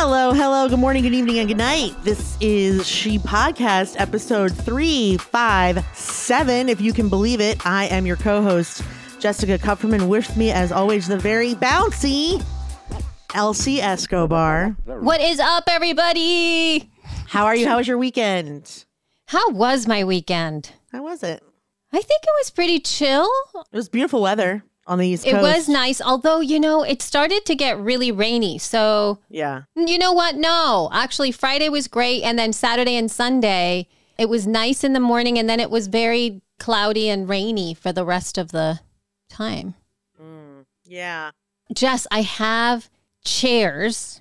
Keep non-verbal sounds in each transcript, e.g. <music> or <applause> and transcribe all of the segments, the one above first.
Hello, hello, good morning, good evening, and good night. This is She Podcast, episode 357. If you can believe it, I am your co host, Jessica Kupferman. With me, as always, the very bouncy Elsie Escobar. What is up, everybody? How are you? How was your weekend? How was my weekend? How was it? I think it was pretty chill. It was beautiful weather on the East It was nice, although, you know, it started to get really rainy. So, Yeah. you know what? No, actually, Friday was great. And then Saturday and Sunday, it was nice in the morning. And then it was very cloudy and rainy for the rest of the time. Mm, yeah. Jess, I have chairs.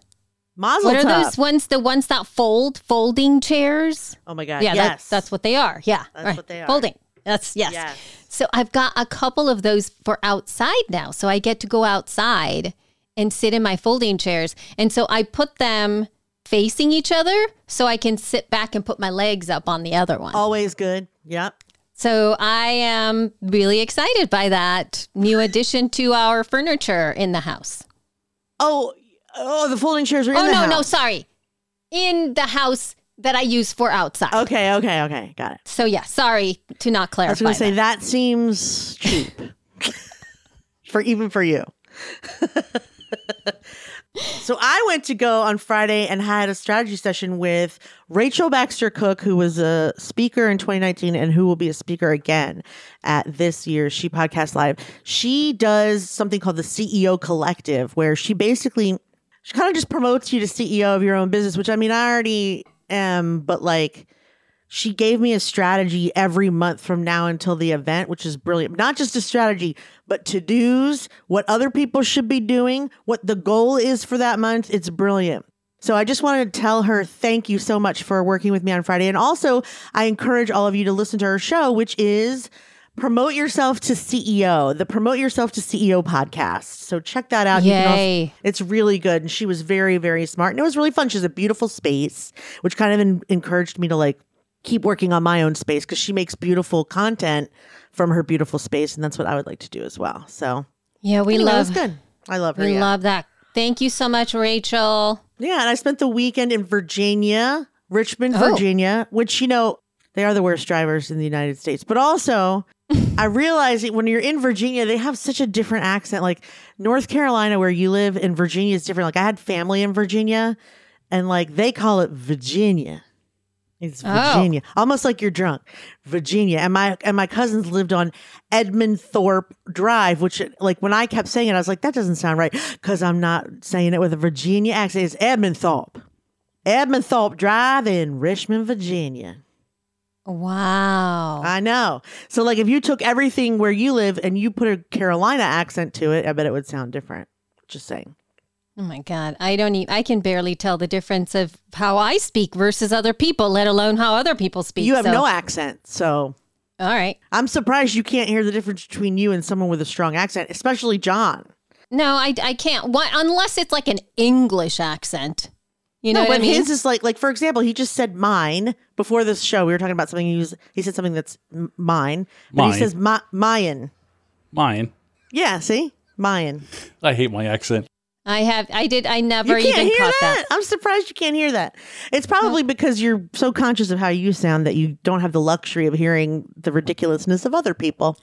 Mazel What are those ones? The ones that fold, folding chairs? Oh my God. yeah, yes. that, that's what they are. Yeah, That's what they are. Folding. That's yes. Yes. So I've got a couple of those for outside now. So I get to go outside and sit in my folding chairs. And so I put them facing each other so I can sit back and put my legs up on the other one. Always good. Yep. So I am really excited by that new addition to our furniture in the house. Oh, oh, the folding chairs are in oh no, no, house. sorry. In the house that I use for outside. Okay, okay, okay. Got it. So yeah, sorry to not clarify. I was going to say that. that seems cheap for even for you. so I went to go on Friday and had a strategy session with Rachel Baxter Cook, who was a speaker in 2019 and who will be a speaker again at this year's She Podcast Live. She does something called the CEO Collective, where she basically she kind of just promotes you to CEO of your own business, which I mean I already am, but like she gave me a strategy every month from now until the event, which is brilliant. Not just a strategy, but to dos, what other people should be doing, what the goal is for that month. It's brilliant. So I just wanted to tell her thank you so much for working with me on Friday. And also, I encourage all of you to listen to her show, which is Promote Yourself to CEO, the Promote Yourself to CEO podcast. So check that out. Can also- Yay. it's really good. And she was very, very smart. And it was really fun. She has a beautiful space, which kind of en- encouraged me to like keep working on my own space because she makes beautiful content from her beautiful space. And that's what I would like to do as well. So Yeah, we anyway, it love good. I love her. we yeah. love that. Thank you so much, Rachel. yeah. And I spent the weekend in Virginia, Richmond, Oh. Virginia, which, you know, they are the worst drivers in the United States. But also, <laughs> I realize when you're in Virginia, they have such a different accent. Like North Carolina, where you live, in Virginia is different. Like I had family in Virginia, and like they call it Virginia. It's Oh. Virginia, almost like you're drunk. Virginia, and my and my cousins lived on Edmund Thorpe Drive, which like when I kept saying it, I was like, that doesn't sound right because I'm not saying it with a Virginia accent. It's Edmund Thorpe, Edmund Thorpe Drive in Richmond, Virginia. Wow. I know. So like if you took everything where you live and you put a Carolina accent to it, I bet it would sound different. Just saying. oh my God. I don't even, I can barely tell the difference of how I speak versus other people, let alone how other people speak. You have So- no accent. So All right. I'm surprised you can't hear the difference between you and someone with a strong accent, especially John. No, I, I can't. Why, unless it's like an English accent. You know no, what but I mean? his is like like for example, he just said mine before this show. We were talking about something he was, he said something that's m- mine, but Mine. he says Ma- Mayan. Mine. Yeah, see? Mayan. I hate my accent. I have, I did, I never You can't even hear caught that? that. I'm surprised you can't hear that. It's probably because you're so conscious of how you sound that you don't have the luxury of hearing the ridiculousness of other people.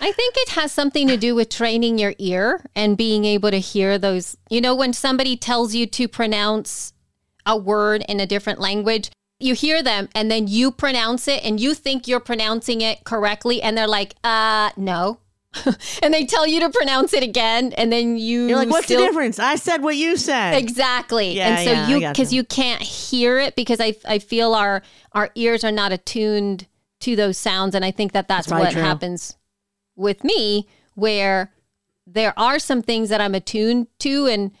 I think it has something to do with training your ear and being able to hear those. You know, when somebody tells you to pronounce a word in a different language, you hear them and then you pronounce it and you think you're pronouncing it correctly. And they're like, uh, no. <laughs> and they tell you to pronounce it again. And then you. You're like, what's still- the difference? I said what you said. Exactly. Yeah, and so yeah, you because you can't hear it because I I feel our our ears are not attuned to those sounds and I think that that's, That's what true. happens with me where there are some things that I'm attuned to and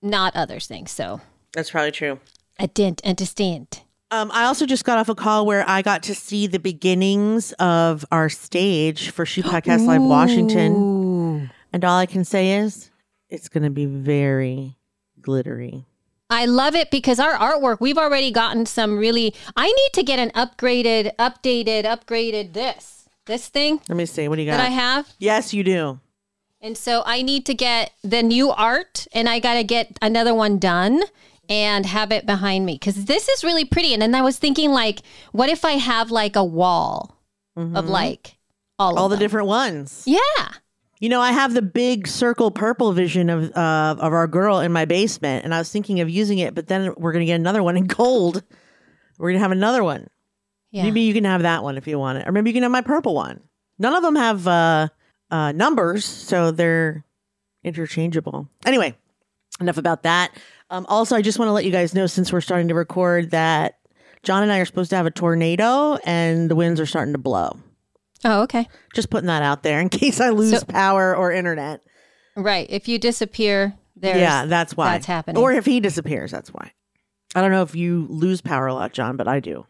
not others things. So That's probably true. I didn't understand. Um, I also just got off a call where I got to see the beginnings of our stage for She Podcast Live Washington. And all I can say is it's going to be very glittery. I love it because our artwork, we've already gotten some really I need to get an upgraded, updated, upgraded this. This thing Let me see. What do you got? that I have. yes, you do. And so I need to get the new art and I got to get another one done. And have it behind me because this is really pretty. And then I was thinking, like, what if I have like a wall of like all, Mm-hmm. all of the them? different ones. Yeah. You know, I have the big circle purple vision of uh, of our girl in my basement, and I was thinking of using it, but then we're gonna get another one in gold. We're gonna have another one. Yeah. Maybe you can have that one if you want it, or maybe you can have my purple one. None of them have uh, uh, numbers, so they're interchangeable. Anyway, enough about that. Um, also, I just want to let you guys know since we're starting to record that John and I are supposed to have a tornado, and the winds are starting to blow. Oh, okay. Just putting that out there in <laughs> case I lose So- power or internet. Right. If you disappear, there's yeah, that's why. that's happening. Or if he disappears, that's why. I don't know if you lose power a lot, John, but I do.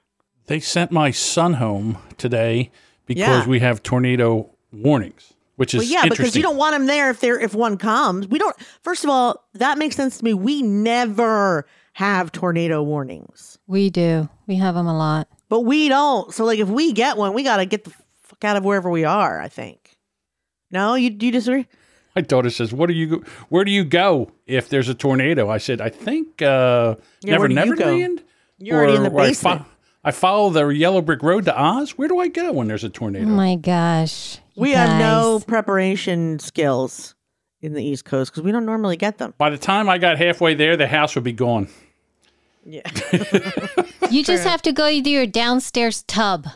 They sent my son home today because Yeah. we have tornado warnings, which is Well, yeah, because you don't want him there if there if one comes. We don't. First of all, that makes sense to me. We never have tornado warnings, we do. We have them a lot. but we don't. So, like, if we get one, we got to get the fuck out of wherever we are. I think. No, you do you disagree? My daughter says, "What do you? Where do you go if there's a tornado?" I said, "I think uh, Yeah, Never where do you land you're already in the or I basement. fo- I follow the yellow brick road to Oz. Where do I go when there's a tornado? Oh tornado? my gosh. You we have no preparation skills in the East Coast because we don't normally get them. By the time I got halfway there, the house would be gone. Yeah. <laughs> You just have to go to your downstairs tub.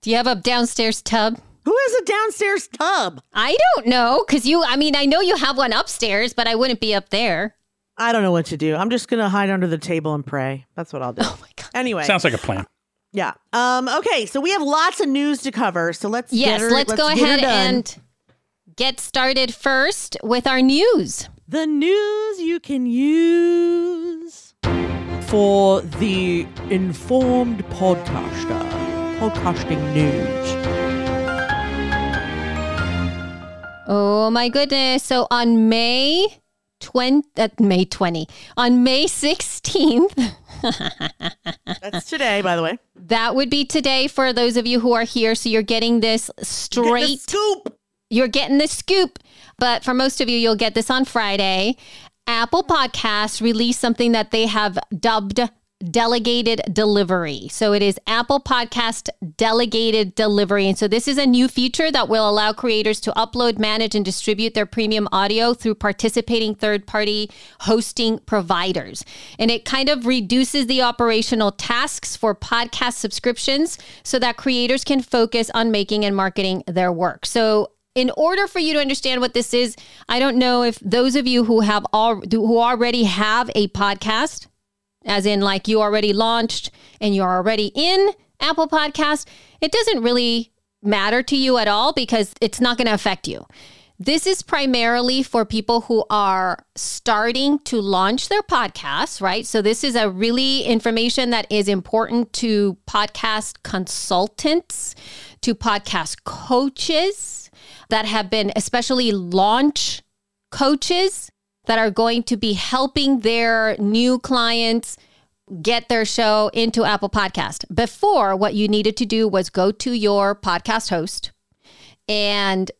Do you have a downstairs tub? Who has a downstairs tub? I don't know because you, I mean, I know you have one upstairs, but I wouldn't be up there. I don't know what to do. I'm just gonna hide under the table and pray. That's what I'll do. Oh my God. Anyway, Sounds like a plan. Yeah. Um. Okay. So we have lots of news to cover. So let's Yes, get her- let's, go get her ahead and get started first with our news. the news you can use for the informed podcaster. Podcasting news. Oh my goodness. So on May 20, uh, May 20, on May 16th, <laughs> <laughs> That's today, by the way. that would be today for those of you who are here. So you're getting this Get straight scoop. you're getting the scoop. But for most of you, you'll get this on Friday. Apple Podcasts released something that they have dubbed delegated delivery. So it is Apple Podcast delegated delivery. And so this is a new feature that will allow creators to upload, manage, and distribute their premium audio through participating third party hosting providers. And it kind of reduces the operational tasks for podcast subscriptions so that creators can focus on making and marketing their work. So in order for you to understand what this is, I don't know if those of you who have all who already have a podcast, as in like you already launched and you're already in Apple Podcast, it doesn't really matter to you at all because it's not going to affect you. This is primarily for people who are starting to launch their podcasts, right? So this is a really information that is important to podcast consultants, to podcast coaches that have been especially launch coaches that are going to be helping their new clients get their show into Apple Podcast. Before, what you needed to do was go to your podcast host and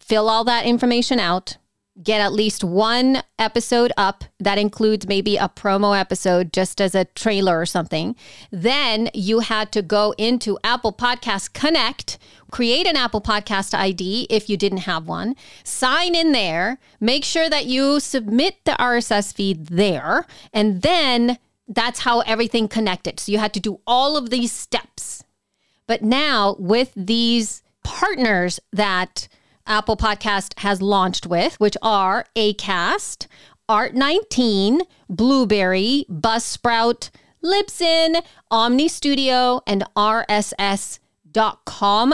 fill all that information out, get at least one episode up that includes maybe a promo episode just as a trailer or something. Then you had to go into Apple Podcast Connect, create an Apple Podcast ID if you didn't have one, sign in there, make sure that you submit the RSS feed there, and then that's how everything connected. So you had to do all of these steps. But now with these partners that Apple Podcast has launched with, which are Acast, Art19, Blubrry, Buzzsprout, Libsyn, Omny Studio, and RSS.com.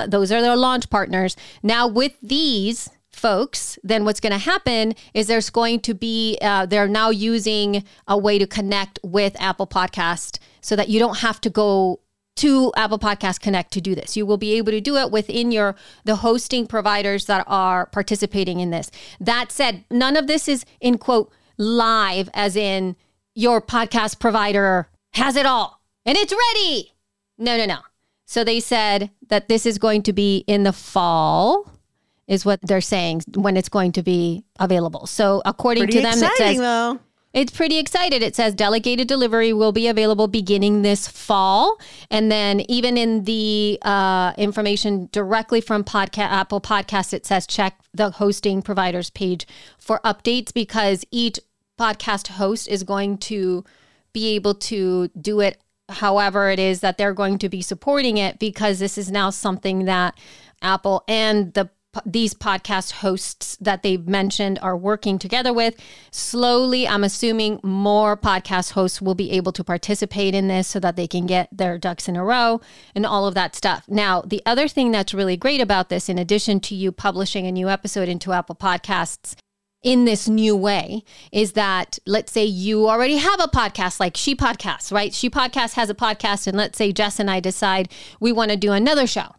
Those are their launch partners. Now, with these folks, then what's going to happen is there's going to be, uh, they're now using a way to connect with Apple Podcast so that you don't have to go to Apple Podcast Connect to do this. You will be able to do it within your the hosting providers that are participating in this. That said, none of this is in quote live as in your podcast provider has it all and it's ready. No, no, no. So they said that this is going to be in the fall is what they're saying when it's going to be available. So according Pretty to them exciting, it says though. It's pretty excited. It says delegated delivery will be available beginning this fall. And then, even in the uh, information directly from Apple Podcast, it says check the hosting providers page for updates because each podcast host is going to be able to do it however it is that they're going to be supporting it because this is now something that Apple and the these podcast hosts that they've mentioned are working together with. Slowly, I'm assuming more podcast hosts will be able to participate in this so that they can get their ducks in a row and all of that stuff. Now, the other thing that's really great about this, in addition to you publishing a new episode into Apple Podcasts, in this new way is that let's say you already have a podcast like She Podcasts, right? She Podcast has a podcast, and let's say Jess and I decide we want to do another show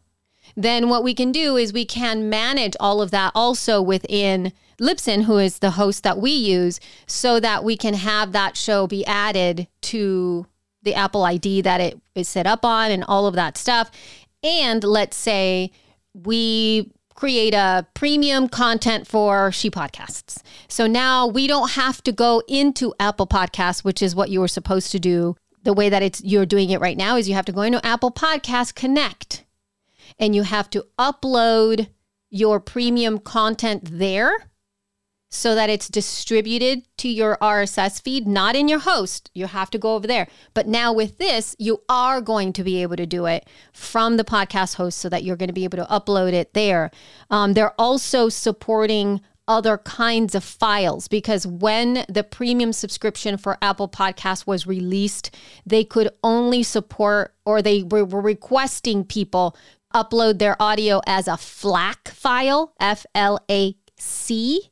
then what we can do is we can manage all of that also within Libsyn, who is the host that we use, so that we can have that show be added to the Apple ID that it is set up on and all of that stuff. And let's say we create a premium content for She Podcasts. So now we don't have to go into Apple Podcasts, which is what you were supposed to do. The way that it's you're doing it right now is you have to go into Apple Podcast Connect and you have to upload your premium content there so that it's distributed to your RSS feed, not in your host. You have to go over there. But now with this, you are going to be able to do it from the podcast host so that you're going to be able to upload it there. Um, they're also supporting other kinds of files because when the premium subscription for Apple Podcasts was released, they could only support or they were requesting people upload their audio as a FLAC file, F L A C.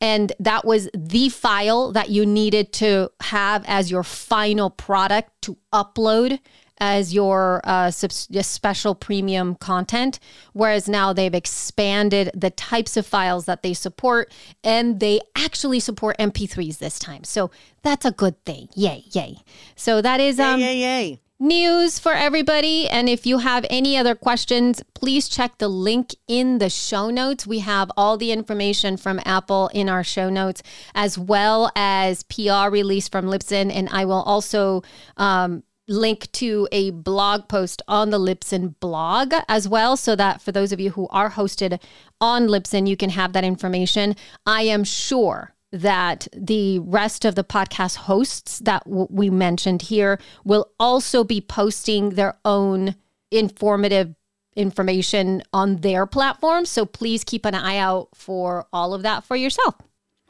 And that was the file that you needed to have as your final product to upload as your uh, special premium content. Whereas now they've expanded the types of files that they support and they actually support MP3s this time. So that's a good thing. Yay, yay. So that is. Um, yay, yay, yay news for everybody. And if you have any other questions, please check the link in the show notes. We have all the information from Apple in our show notes, as well as PR release from Libsyn. And I will also um, link to a blog post on the Libsyn blog as well, so that for those of you who are hosted on Libsyn, you can have that information. I am sure that the rest of the podcast hosts that w- we mentioned here will also be posting their own informative information on their platform. So please keep an eye out for all of that for yourself.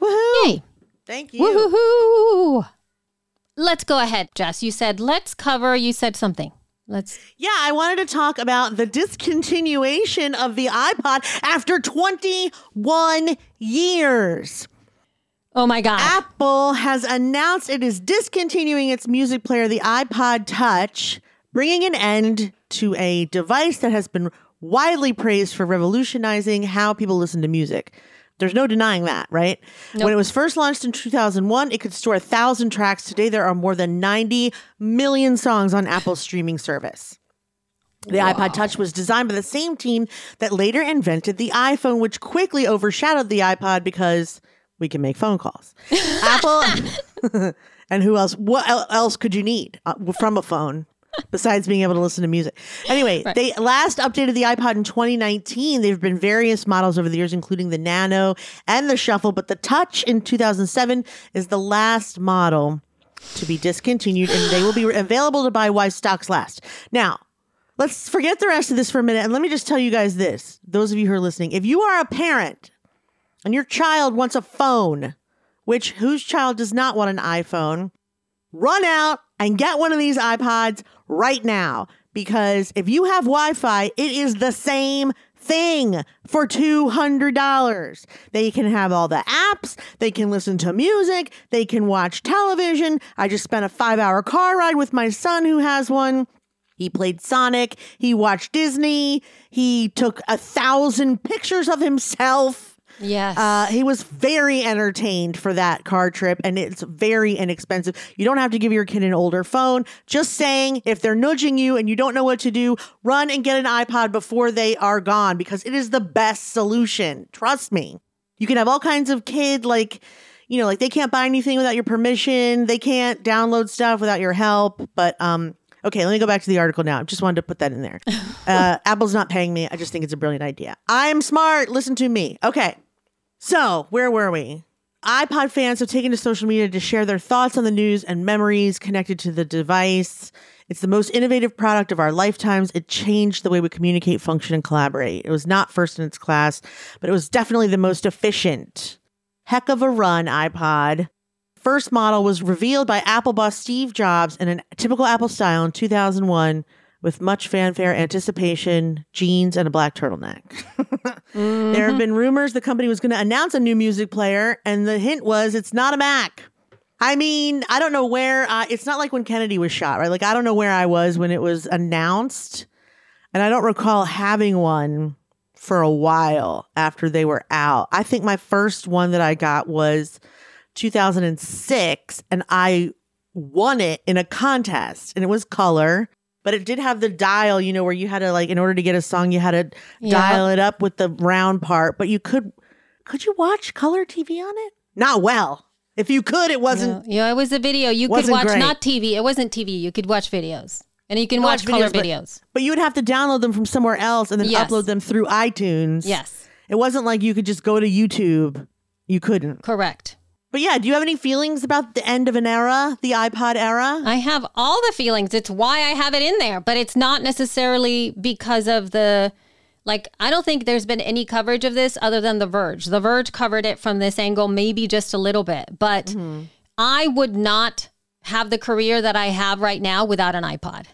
Woohoo! Yay! Thank you. Woohoo! Let's go ahead, Jess. You said let's cover. You said something. Let's. Yeah, I wanted to talk about the discontinuation of the iPod after 21 years. Oh my God. Apple has announced it is discontinuing its music player, the iPod Touch, bringing an end to a device that has been widely praised for revolutionizing how people listen to music. There's no denying that, right? Nope. When it was first launched in 2001, it could store a thousand tracks. Today, there are more than 90 million songs on Apple's streaming service. The wow. iPod Touch was designed by the same team that later invented the iPhone, which quickly overshadowed the iPod because we can make phone calls. Apple, <laughs> and who else? What else could you need uh, from a phone? besides being able to listen to music. Anyway, right. they last updated the iPod in 2019. There have been various models over the years, including the Nano and the Shuffle, but the Touch in 2007 is the last model to be discontinued, and they will be available to buy while stocks last. Now, let's forget the rest of this for a minute, and let me just tell you guys this: those of you who are listening, if you are a parent and your child wants a phone, which whose child does not want an iPhone, run out and get one of these iPods right now. Because if you have Wi Fi, it is the same thing for $200. They can have all the apps, they can listen to music, they can watch television. I just spent a five hour car ride with my son who has one. He played Sonic, he watched Disney, he took a thousand pictures of himself. Yes. Uh, he was very entertained for that car trip, and it's very inexpensive. You don't have to give your kid an older phone. Just saying, if they're nudging you and you don't know what to do, run and get an iPod before they are gone because it is the best solution. Trust me. You can have all kinds of kid, like, you know, like they can't buy anything without your permission. They can't download stuff without your help. But um, okay, let me go back to the article now. I just wanted to put that in there. <laughs> Uh, Apple's not paying me. I just think it's a brilliant idea. I'm smart. Listen to me. Okay. So where were we? iPod fans have taken to social media to share their thoughts on the news and memories connected to the device. It's the most innovative product of our lifetimes. It changed the way we communicate, function, and collaborate. It was not first in its class, but it was definitely the most efficient. Heck of a run, iPod. First model was revealed by Apple boss Steve Jobs in a typical Apple style in 2001 with much fanfare, anticipation, jeans, and a black turtleneck. There have been rumors the company was going to announce a new music player, and the hint was it's not a Mac. I mean, I don't know where, uh, it's not like when Kennedy was shot, right? Like, I don't know where I was when it was announced, and I don't recall having one for a while after they were out. I think my first one that I got was 2006, and I won it in a contest, and it was color but it did have the dial, you know, where you had to like in order to get a song, you had to Yeah. dial it up with the round part. But you could, could you watch color TV on it? Not well. If you could, it wasn't. Yeah, yeah, it was a video. You could watch great. not TV. It wasn't TV. You could watch videos, and you can watch, watch color videos, but- videos. But you would have to download them from somewhere else and then Yes. upload them through iTunes. Yes, It wasn't like you could just go to YouTube. You couldn't. correct. But yeah, do you have any feelings about the end of an era, the iPod era? I have all the feelings. It's why I have it in there, but it's not necessarily because of the like I don't think there's been any coverage of this other than The Verge. The Verge covered it from this angle maybe just a little bit, but mm-hmm. I would not have the career that I have right now without an iPod.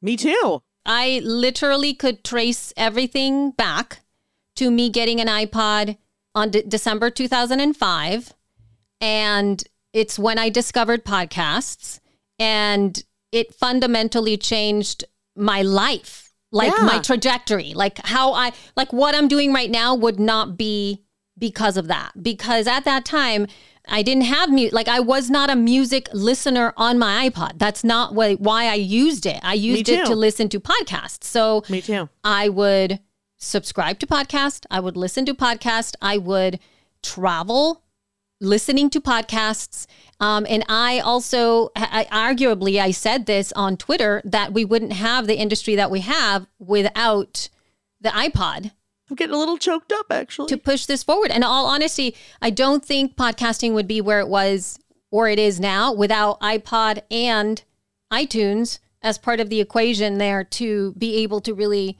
Me too. I literally could trace everything back to me getting an iPod on De- December 2005. And it's when I discovered podcasts and it fundamentally changed my life, like Yeah. my trajectory, like how I, like what I'm doing right now would not be because of that. Because at that time, I didn't have music. Like I was not a music listener on my iPod. That's not why, why I used it. I used it to listen to podcasts. So Me too. I would subscribe to podcast. I would listen to podcast. I would travel listening to podcasts. Um, and I also, I, arguably, I said this on Twitter that we wouldn't have the industry that we have without the iPod I'm getting a little choked up actually. to push this forward. And all honesty, I don't think podcasting would be where it was or it is now without iPod and iTunes as part of the equation there to be able to really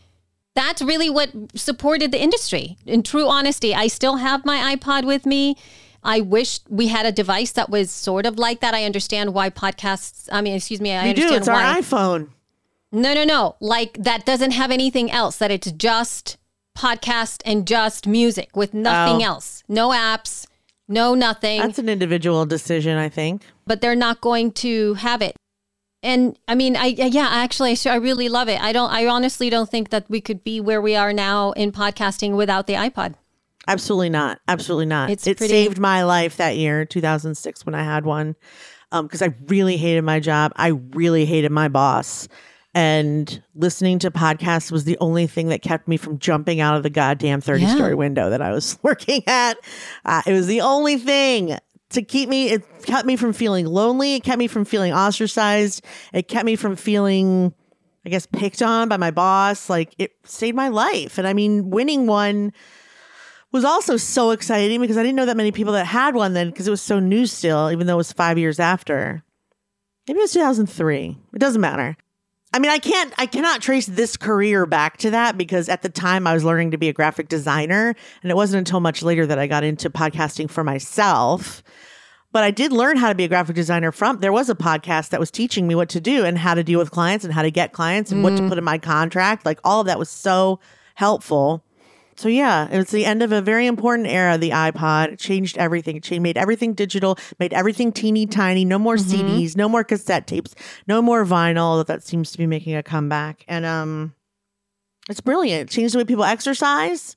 that's really what supported the industry. In true honesty, I still have my iPod with me. I wish we had a device that was sort of like that. I understand why podcasts, I mean, excuse me, I do. understand It's why. our iPhone. No, no, no. Like that doesn't have anything else, that it's just podcast and just music with nothing Oh. else. No apps, no nothing. That's an individual decision, I think. but they're not going to have it. And I mean, I yeah, actually, I really love it. I don't, I honestly don't think that we could be where we are now in podcasting without the iPod. Absolutely not. Absolutely not. It's it pretty- saved my life that year, 2006, when I had one, because I really hated my job. I really hated my boss. And listening to podcasts was the only thing that kept me from jumping out of the goddamn 30 Yeah. story window that I was <laughs> working at. Uh, it was the only thing to keep me, it kept me from feeling lonely. It kept me from feeling ostracized. It kept me from feeling, I guess, picked on by my boss. Like it saved my life. And I mean, winning one was also so exciting because I didn't know that many people that had one then because it was so new still, even though it was five years after. Maybe it was 2003. It doesn't matter. I mean, I can't, I cannot trace this career back to that because at the time I was learning to be a graphic designer. And it wasn't until much later that I got into podcasting for myself. But I did learn how to be a graphic designer from, there was a podcast that was teaching me what to do and how to deal with clients and how to get clients and what to mm-hmm. put in my contract. Like all of that was so helpful. So yeah, it was the end of a very important era. The iPod It changed everything. It made everything digital, made everything teeny tiny. No more CDs, no more cassette tapes, no more vinyl. That seems to be making a comeback, and um, it's brilliant. It changed the way people exercise,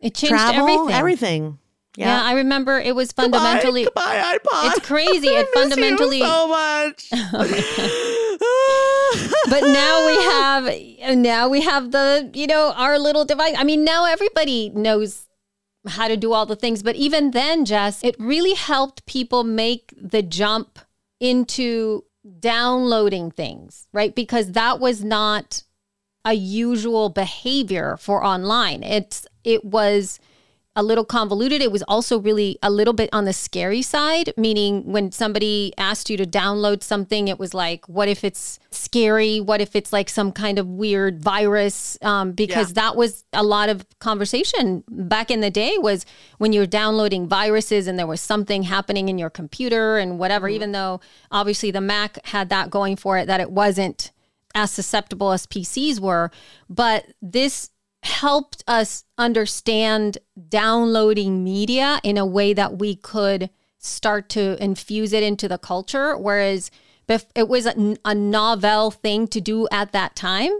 It changed travel, everything. everything. Yeah. I remember it was fundamentally. Goodbye, goodbye, iPod. It's crazy. It <laughs> fundamentally- you so much. <laughs> <laughs> but now we <laughs> have now we have the you know our little device i mean now everybody knows how to do all the things. But even then, Jess, it really helped people make the jump into downloading things, right? Because that was not a usual behavior for online. It's it was a little convoluted. It was also really a little bit on the scary side, meaning when somebody asked you to download something, it was like, what if it's scary? What if it's like some kind of weird virus? Um, because Yeah. that was a lot of conversation back in the day was when you were downloading viruses and there was something happening in your computer and whatever, even though obviously the Mac had that going for it, that it wasn't as susceptible as PCs were. But this helped us understand downloading media in a way that we could start to infuse it into the culture. Whereas it was a, a novel thing to do at that time,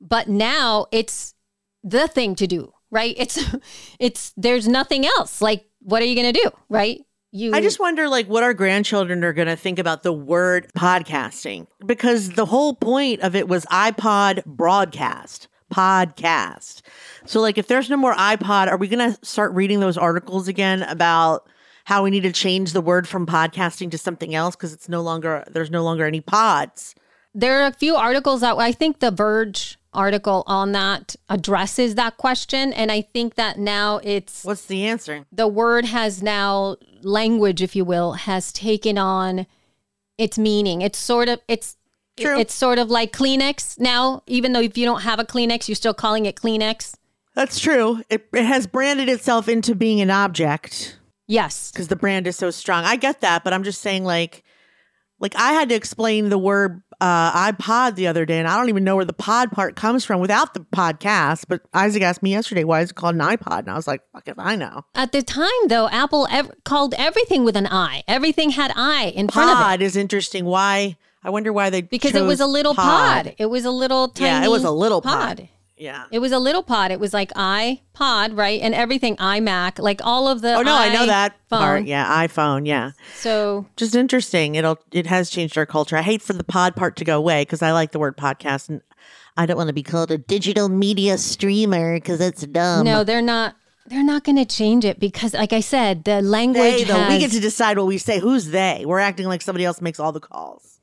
but now it's the thing to do, right? It's, <laughs> it's, there's nothing else. Like, what are you going to do, right? You, I just wonder, like, what our grandchildren are going to think about the word podcasting because the whole point of it was iPod broadcast, podcast. So, like, if there's no more iPod, are we going to start reading those articles again about how we need to change the word from podcasting to something else because it's no longer there's no longer any pods? there are a few articles that I think the Verge article on that addresses that question. And I think that now it's What's the answer? the word has now language, if you will, has taken on its meaning. It's sort of it's True. it's sort of like Kleenex now, even though if you don't have a Kleenex, you're still calling it Kleenex. That's true. It, it has branded itself into being an object. Yes. because the brand is so strong. I get that, but I'm just saying, like, like I had to explain the word uh, iPod the other day, and I don't even know where the pod part comes from without the podcast. But Isaac asked me yesterday why is it called an iPod, and I was like, "Fuck if I know." At the time, though, Apple ev- called everything with an I. Everything had I in front of it Pod is interesting. Why? I wonder why they because it was a little pod. It was a little tiny. Yeah, it was a little pod. Yeah. It was a little pod. It was like iPod, right? And everything iMac, like all of the. Oh no, I know that part. Yeah, iPhone. Yeah, So just interesting. It'll it has changed our culture. I hate for the pod part to go away because I like the word podcast, and I don't want to be called a digital media streamer because it's dumb. no, they're not. They're not going to change it because, like I said, the language They though, we get to decide what we say. Who's they? We're acting like somebody else makes all the calls.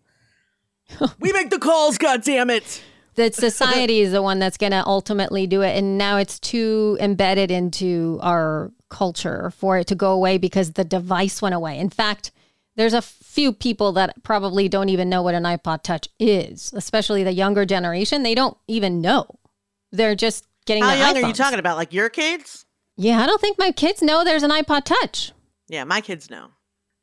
<laughs> we make the calls, God damn it! that society is the one that's going to ultimately do it and now it's too embedded into our culture for it to go away because the device went away in fact there's a few people that probably don't even know what an ipod touch is especially the younger generation they don't even know they're just getting How young are you talking about? Like your kids? yeah i don't think my kids know there's an ipod touch Yeah, my kids know.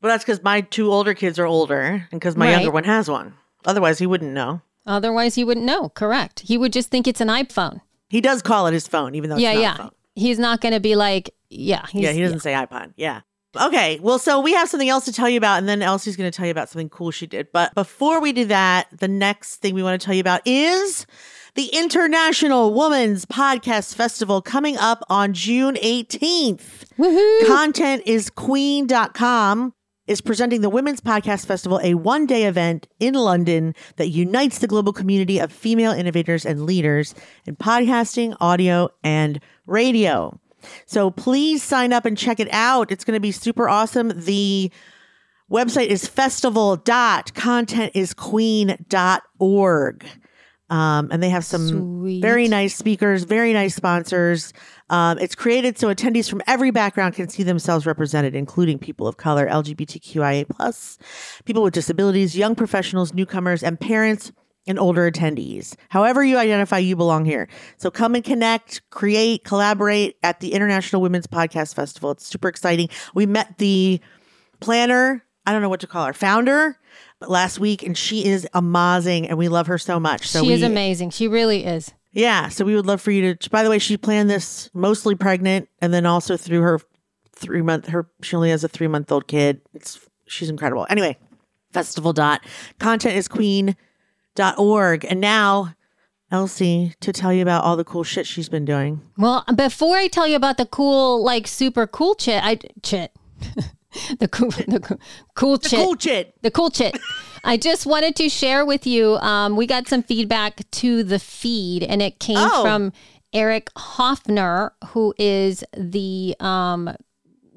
But that's because my two older kids are older and because my Right. younger one has one. Otherwise, he wouldn't know. otherwise he wouldn't know correct he would just think it's an iphone He does call it his phone, even though it's yeah yeah he's not going to be like yeah yeah, he doesn't say iPod. Yeah. Okay. Well, so we have something else to tell you about, and then Elsie's going to tell you about something cool she did. But before we do that, the next thing we want to tell you about is the International Women's Podcast Festival coming up on June 18th. Woohoo! Contentisqueen.com is presenting the Women's Podcast Festival, a one day event in London that unites the global community of female innovators and leaders in podcasting, audio, and radio. So please sign up and check it out. It's going to be super awesome. The website is festival.contentisqueen.org. Um, and they have some Sweet. very nice speakers, very nice sponsors. Um, it's created so attendees from every background can see themselves represented, including people of color, LGBTQIA plus, people with disabilities, young professionals, newcomers, and parents and older attendees. However you identify, you belong here. So come and connect, create, collaborate at the International Women's Podcast Festival. It's super exciting. We met the planner, I don't know what to call her, founder but last week, and she is amazing, and we love her so much. So she we, is amazing. She really is. yeah, so we would love for you to. By the way, she planned this mostly pregnant, and then also through her three month. Her she only has a three month old kid. It's she's incredible. Anyway, festival dot content is queen dot org, and now Elsie to tell you about all the cool shit she's been doing. Well, before I tell you about the cool, like super cool chit, I chit, <laughs> <laughs> the cool, the cool, cool The chit, cool shit. the cool chit. <laughs> I just wanted to share with you. Um, we got some feedback to the feed, and it came Oh. from Eric Hoffner, who is the um,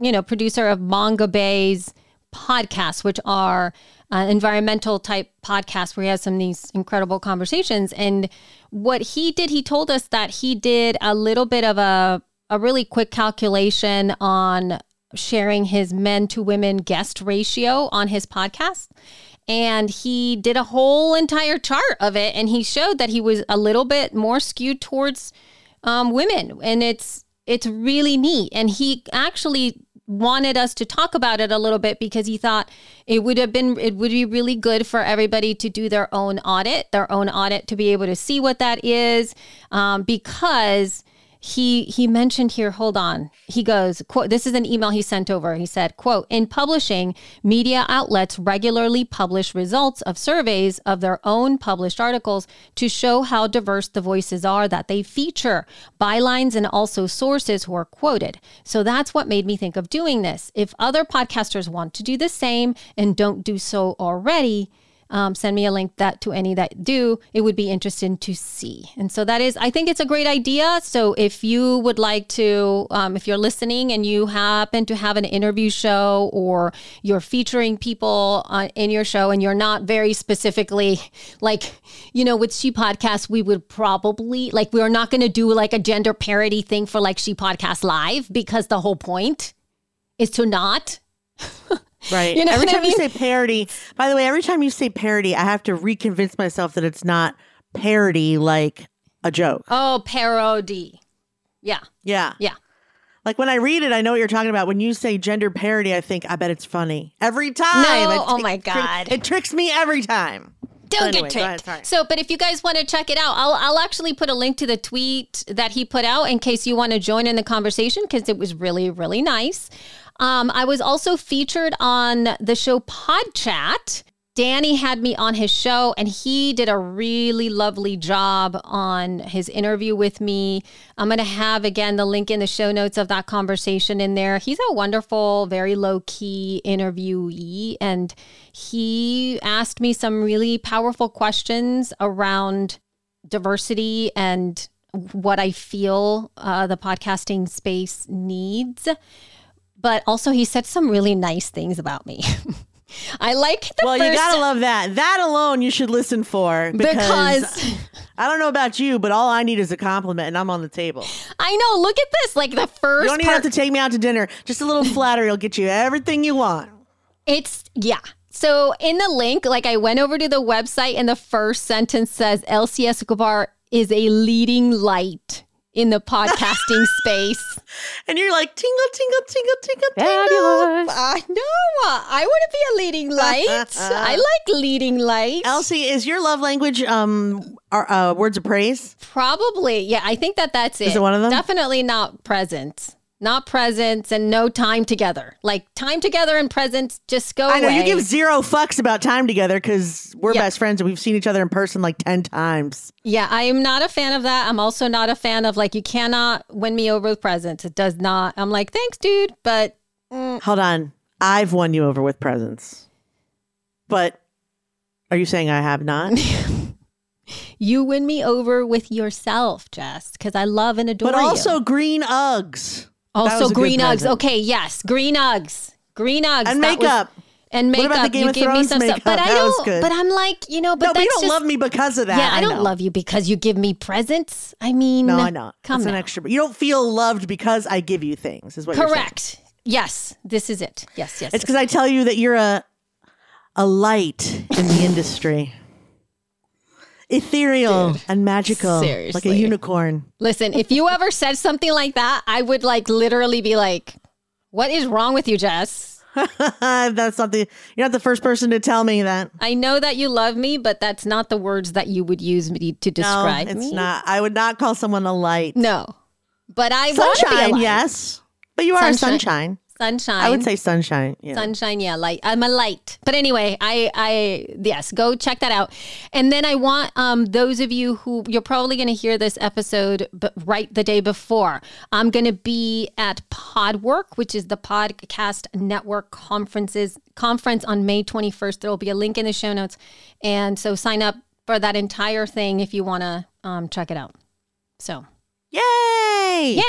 you know producer of Mongabay's podcasts, which are uh, environmental type podcasts where he has some of these incredible conversations. And what he did, he told us that he did a little bit of a a really quick calculation on sharing his men to women guest ratio on his podcast. And he did a whole entire chart of it. And he showed that he was a little bit more skewed towards um, women. And it's it's really neat. And he actually wanted us to talk about it a little bit because he thought it would have been it would be really good for everybody to do their own audit their own audit to be able to see what that is um, because he he mentioned here hold on. He goes quote this is an email he sent over. He said quote in publishing media outlets regularly publish results of surveys of their own published articles to show how diverse the voices are that they feature. Bylines and also sources who are quoted. So that's what made me think of doing this. If other podcasters want to do the same and don't do so already um, send me a link that to any that do it would be interesting to see. And so that is i think it's a great idea. So if you would like to um, if you're listening and you happen to have an interview show or you're featuring people in your show and you're not very specifically like you know with she podcast we would probably like we're not going to do like a gender parity thing for like she podcast live because the whole point is to not <laughs> Right. You know every what I time you say parody, by the way, every time you say parody, I have to reconvince myself that it's not parody like a joke. oh parody yeah Yeah. yeah Like when I read it, I know what you're talking about. When you say gender parody, I think, I bet it's funny. Every time. No, oh my God. It tricks me every time. Don't anyway, get tricked. So, but if you guys want to check it out, I'll I'll actually put a link to the tweet that he put out in case you want to join in the conversation because it was really really nice. Um, I was also featured on the show Pod Chat. Danny had me on his show and he did a really lovely job on his interview with me. I'm going to have again the link in the show notes of that conversation in there. He's a wonderful, very low key interviewee and he asked me some really powerful questions around diversity and what I feel uh, the podcasting space needs. But also, he said some really nice things about me. <laughs> I like the Well, you gotta love that. That alone you should listen for because, because <laughs> I don't know about you, but all I need is a compliment, and I'm on the table. I know. Look at this. Like the first You don't even part, have to take me out to dinner. Just a little <laughs> flattery will get you everything you want. It's yeah. So in the link, like I went over to the website, and the first sentence says Elsie Escobar is a leading light in the podcasting <laughs> space. And you're like tingle, tingle, tingle, tingle, tingle. I know. I want to be a leading light. I <laughs> like leading lights. Elsie, is your love language um are, uh, words of praise? Probably. Yeah, I think that that's it. it one of them? Definitely not presents. Not presents and no time together. Like time together and presents just go I know away. you give zero fucks about time together because we're Yeah. best friends and we've seen each other in person like ten times. Yeah, I am not a fan of that. I'm also not a fan of like you cannot win me over with presents. It does not. I'm like, thanks, dude, but mm. Hold on, I've won you over with presents, but are you saying I have not? <laughs> you win me over with yourself, Jess, because I love and adore but also you. green Uggs. Also was green Uggs. Okay, yes, green Uggs, green Uggs, And That was- makeup. and What makeup. about the Game you of give me Thrones some stuff, but makeup? I That was don't. good. But I'm like, you know, but no, but you don't just, love me because of that. Yeah, I, don't know. love you because you give me presents. I mean, No, I know. Come it's an extra. You don't feel loved because I give you things. Is what. Correct. Yes, this is it. Yes, yes. It's because I tell you that you're a a light in the industry. Ethereal and magical, like a unicorn. Listen, if you ever said something like that, I would like literally be like, "What is wrong with you, Jess?" <laughs> That's something. You're not the first person to tell me that. I know that you love me, but that's not the words that you would use me to No, describe it's me. not. I would not call someone a light. No, but I want to be a sunshine, yes, but you are a Sunshine. Sunshine. I would say sunshine. Yeah. sunshine yeah light i'm a light but anyway i i yes go check that out and then i want um those of you who you're probably going to hear this episode but right the day before i'm going to be at podwork which is the podcast network conferences conference on may 21st there will be a link in the show notes and so sign up for that entire thing if you want to um, check it out so Yay! Yay!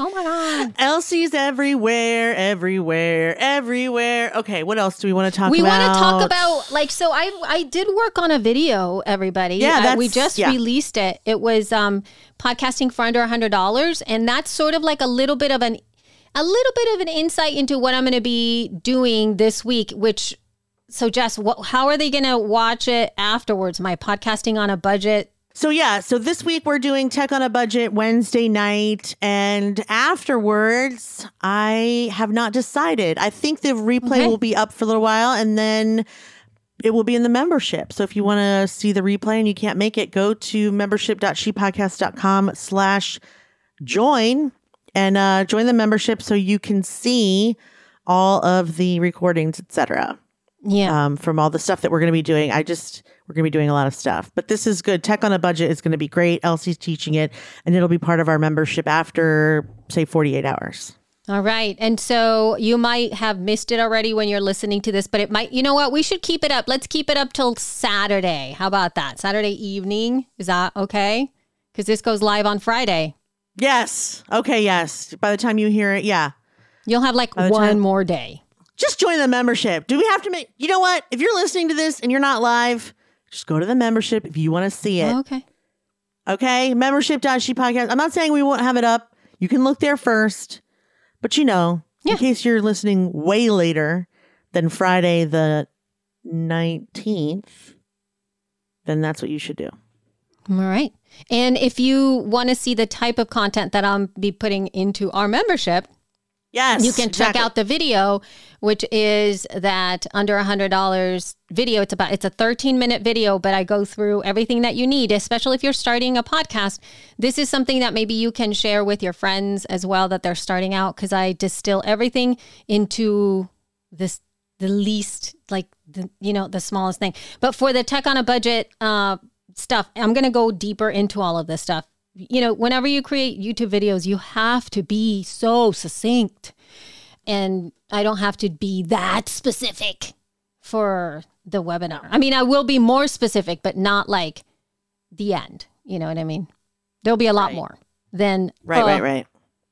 Oh my god. Elsie's everywhere, everywhere, everywhere. Okay, what else do we want to talk we about? We want to talk about like so I I did work on a video everybody. Yeah, Uh, we just yeah. released it. It was um podcasting for under a $100 and that's sort of like a little bit of an a little bit of an insight into what I'm going to be doing this week which so Jess, what, how are they going to watch it afterwards? My podcasting on a budget. So yeah, so this week we're doing Tech on a Budget Wednesday night, and afterwards, I have not decided. I think the replay Okay. will be up for a little while, and then it will be in the membership. So if you want to see the replay and you can't make it, go to membership.shepodcast.com slash join and uh, join the membership so you can see all of the recordings, etc Yeah. um, from all the stuff that we're going to be doing. I just, we're going to be doing a lot of stuff, but this is good. Tech on a budget is going to be great. Elsie's teaching it, and it'll be part of our membership after, say, 48 hours. All right. And so you might have missed it already when you're listening to this, but it might, you know what? We should keep it up. Let's keep it up till Saturday. How about that? Saturday evening. Is that okay? Because this goes live on Friday. Yes. Okay. Yes. By the time you hear it, yeah. You'll have like one time- more day. Just join the membership. Do we have to make, you know what? If you're listening to this and you're not live, just go to the membership if you want to see it. Oh, okay. Okay. Membership. Membership.she podcast. I'm not saying we won't have it up. You can look there first, but you know, Yeah. in case you're listening way later than Friday the 19th, then that's what you should do. All right. And if you want to see the type of content that I'll be putting into our membership, Yes. you can check exactly. out the video which is that under a hundred dollars video it's about it's a 13 minute video but i go through everything that you need especially if you're starting a podcast this is something that maybe you can share with your friends as well that they're starting out because i distill everything into this the least like the you know the smallest thing but for the tech on a budget uh stuff i'm going to go deeper into all of this stuff you know whenever you create youtube videos you have to be so succinct and I don't have to be that specific for the webinar. I mean, I will be more specific, but not like the end. You know what I mean? There'll be a lot Right. more than Right, uh, right, right.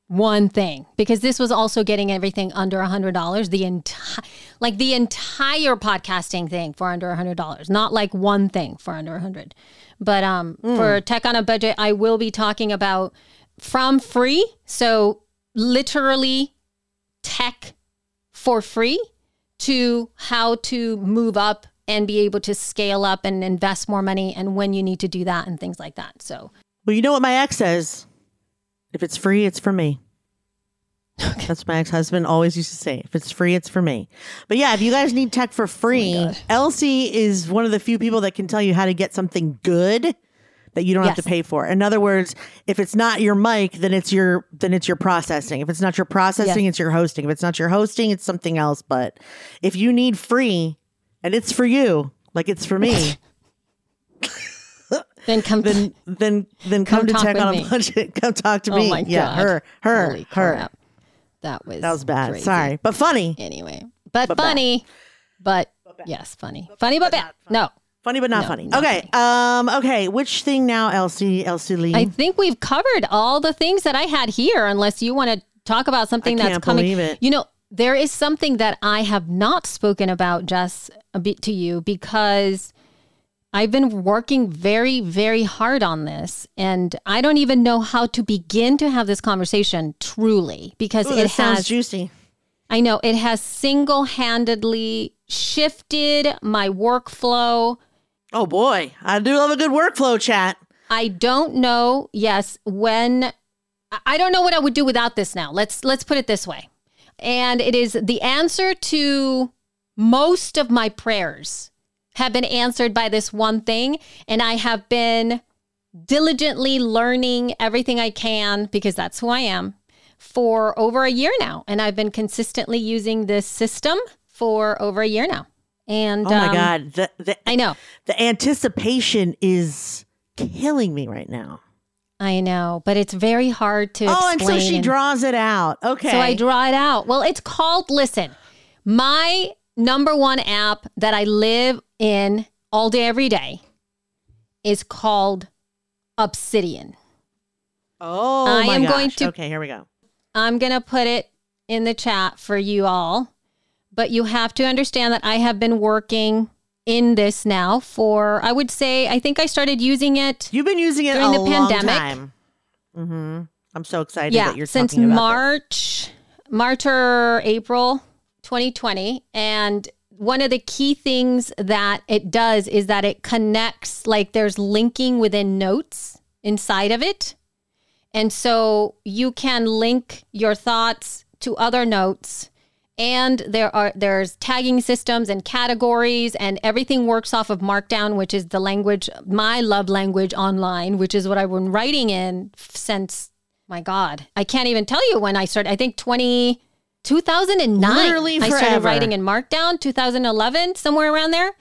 One thing because this was also getting everything under a hundred dollars. The entire, like the entire podcasting thing for under a hundred dollars, not like one thing for under a hundred. But um, for tech on a budget, I will be talking about from free. So literally tech for free to how to move up and be able to scale up and invest more money and when you need to do that and things like that. So Well, you know what my ex says? If it's free, it's for me. That's what my ex husband always used to say. If it's free, it's for me. But yeah, if you guys need tech for oh free, Elsie is one of the few people that can tell you how to get something good that you don't have to pay for. In other words, if it's not your mic, then it's your then it's your processing. If it's not your processing, it's your hosting. If it's not your hosting, it's something else. But if you need free and it's for you, like it's for me, <laughs> then come then then then come, Come to with on me. a budget. <laughs> Come talk to Oh me. yeah, her, her, Holy her. crap. That was That was bad. crazy. Sorry, but funny. Anyway, but, But funny, but, yes, funny, funny, but, bad. No, Funny, but not No, funny. not okay. Um. Okay. Which thing now, Elsie? Elsie Lee. I think we've covered all the things that I had here. Unless you want to talk about something that's coming. it. You know, there is something that I have not spoken about, Jess, a bit to you because. I've been working very, very hard on this, and I don't even know how to begin to have this conversation truly because Ooh, it has juicy. I know it has single handedly shifted my workflow. Oh boy, I do love a good workflow chat. I don't know, yes, when I don't know what I would do without this now. Let's let's put it this way. And it is the answer to most of my prayers have been answered by this one thing and I have been diligently learning everything I can because that's who I am for over a year now and I've been consistently using this system for over a year now. And Oh my um, god, the the I know. the anticipation is killing me right now. I know, but it's very hard to Oh, and so she and- draws it out. Okay. So I draw it out. Well, it's called, listen, my number one app that I live in all day, every day is called Obsidian. Oh, I my am gosh. going to- Okay, here we go. I'm going to put it in the chat for you all. But you have to understand that I have been working in this now for, I would say, I think I started using it. You've been using it During the pandemic. time. Mm-hmm. I'm so excited yeah, that you're since talking about this. March, March or April 2020. And one of the key things that it does is that it connects, like there's linking within notes inside of it. And so you can link your thoughts to other notes. And there are there's tagging systems and categories and everything works off of Markdown, which is the language, my love language online, which is what I've been writing in since my God. I can't even tell you when I started. I think 20, 2009. Literally I started writing in Markdown, 2011, somewhere around there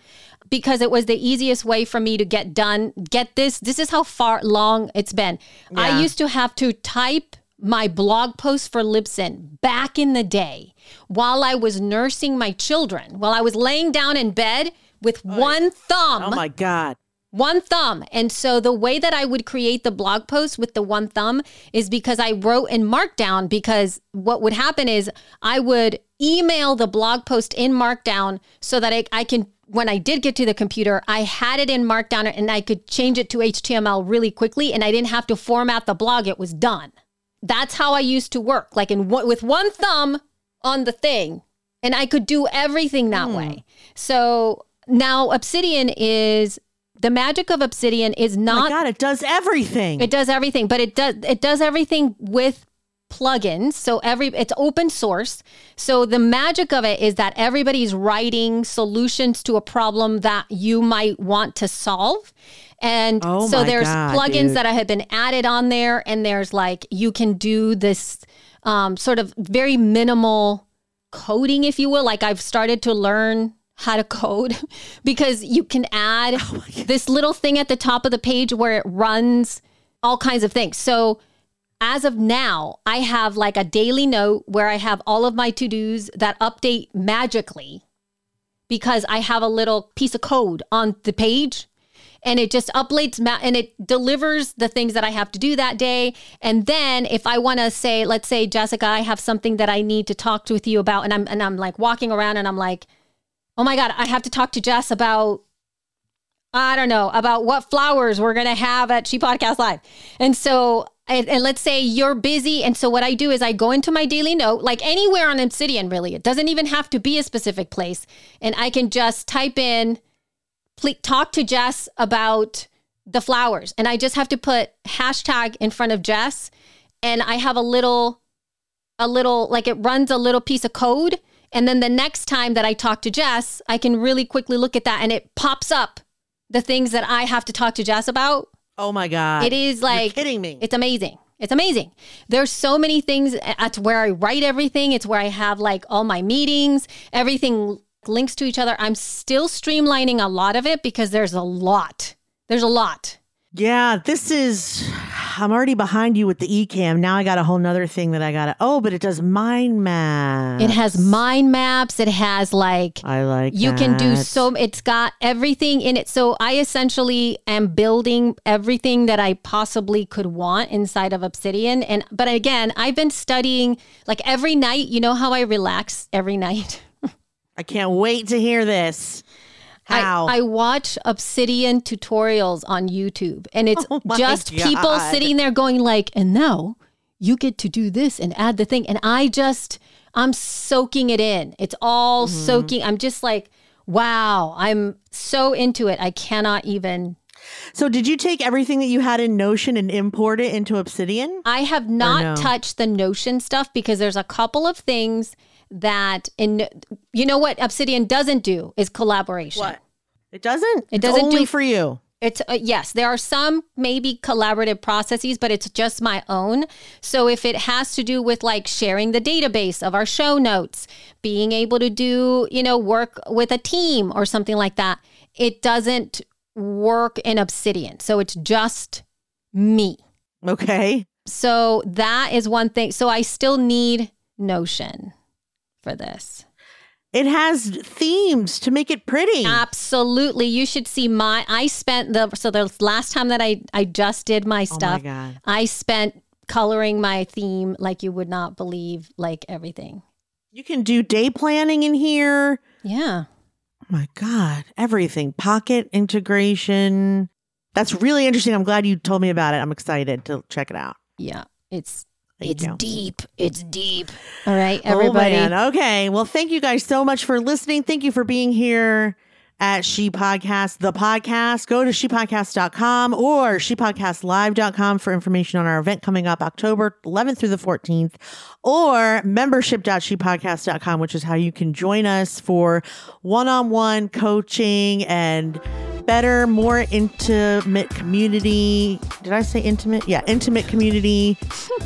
because it was the easiest way for me to get done. Get this. This is how far long it's been. Yeah. I used to have to type my blog post for Libsyn back in the day while I was nursing my children, while I was laying down in bed with one thumb Oh my God. One thumb. And so the way that I would create the blog post with the one thumb is because I wrote in Markdown because what would happen is I would email the blog post in Markdown so that I, I can when I did get to the computer, I had it in Markdown and I could change it to HTML really quickly and I didn't have to format the blog. It was done. That's how I used to work, like in one- with one thumb on the thing, and I could do everything that hmm. way. So now Obsidian is the magic of Obsidian is Oh my not God, it does everything. it does everything, but it does it does everything with plugins. So every it's open source. So the magic of it is that everybody's writing solutions to a problem that you might want to solve. And Oh so there's God, plugins dude. that have been added on there and there's like you can do this um, sort of very minimal coding if you will. Like I've started to learn how to code <laughs> because you can add Oh this little thing at the top of the page where it runs all kinds of things. So as of now, I have like a daily note where I have all of my to dos that update magically because I have a little piece of code on the page and it just updates ma- and it delivers the things that I have to do that day. And then if I want to say, let's say, Jessica, I have something that I need to talk to with you about, and I'm and I'm like walking around and I'm like, oh my God, I have to talk to Jess about I don't know, about what flowers we're going to have at She Podcast Live. And so, and, let's say you're busy. And so, what I do is I go into my daily note, like anywhere on Obsidian, really. It doesn't even have to be a specific place. And I can just type in, please talk to Jess about the flowers. And I just have to put hashtag in front of Jess. And I have a little, a little, like it runs a little piece of code. And then the next time that I talk to Jess, I can really quickly look at that and it pops up the things that I have to talk to Jess about. oh my God. It is like You're kidding me. It's amazing. It's amazing. There's so many things. That's where I write everything. It's where I have like all my meetings. Everything links to each other. I'm still streamlining a lot of it because there's a lot. There's a lot. Yeah, this is. I'm already behind you with the Ecamm. Now I got a whole nother thing that I got to. Oh, but it does mind maps. It has mind maps. It has like I like. you can do so it's got everything in it so i essentially am building everything that i possibly could want inside of obsidian and but again i've been studying like every night you know how i relax every night <laughs> I can't wait to hear this. How? I, I watch obsidian tutorials on youtube and it's <laughs> Oh just people sitting there going like and now you get to do this and add the thing and i just i'm soaking it in it's all Mm-hmm. soaking i'm just like wow i'm so into it i cannot even so, did you take everything that you had in Notion and import it into Obsidian? i have not no? touched the notion stuff because there's a couple of things that in you know what obsidian doesn't do is collaboration What? It doesn't. It doesn't do- for you. It's uh, yes, there are some maybe collaborative processes, but it's just my own. So if it has to do with like sharing the database of our show notes, being able to do, you know, work with a team or something like that, it doesn't work in Obsidian. So it's just me. Okay. So that is one thing. So I still need Notion for this. It has themes to make it pretty. Absolutely. You should see my I spent the so the last time that I I just did my oh my stuff. god. I spent coloring my theme like you would not believe, like everything. You can do day planning in here. Yeah. Oh my God, everything. Pocket integration. That's really interesting. I'm glad you told me about it. I'm excited to check it out. Yeah. It's it's deep. It's deep. All right, oh, everybody. Oh. Okay. Well, thank you guys so much for listening. Thank you for being here at She Podcast, the podcast. Go to shepodcast.com or shepodcastlive.com for information on our event coming up October 11th through the 14th, or membership.shepodcast.com, which is how you can join us for one on one coaching and better, more intimate community. Did I say intimate? Yeah, intimate community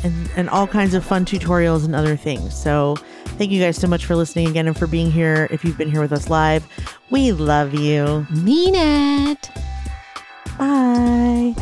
and, and all kinds of fun tutorials and other things. So thank you guys so much for listening again and for being here. If you've been here with us live, we love you. Mean it. Bye.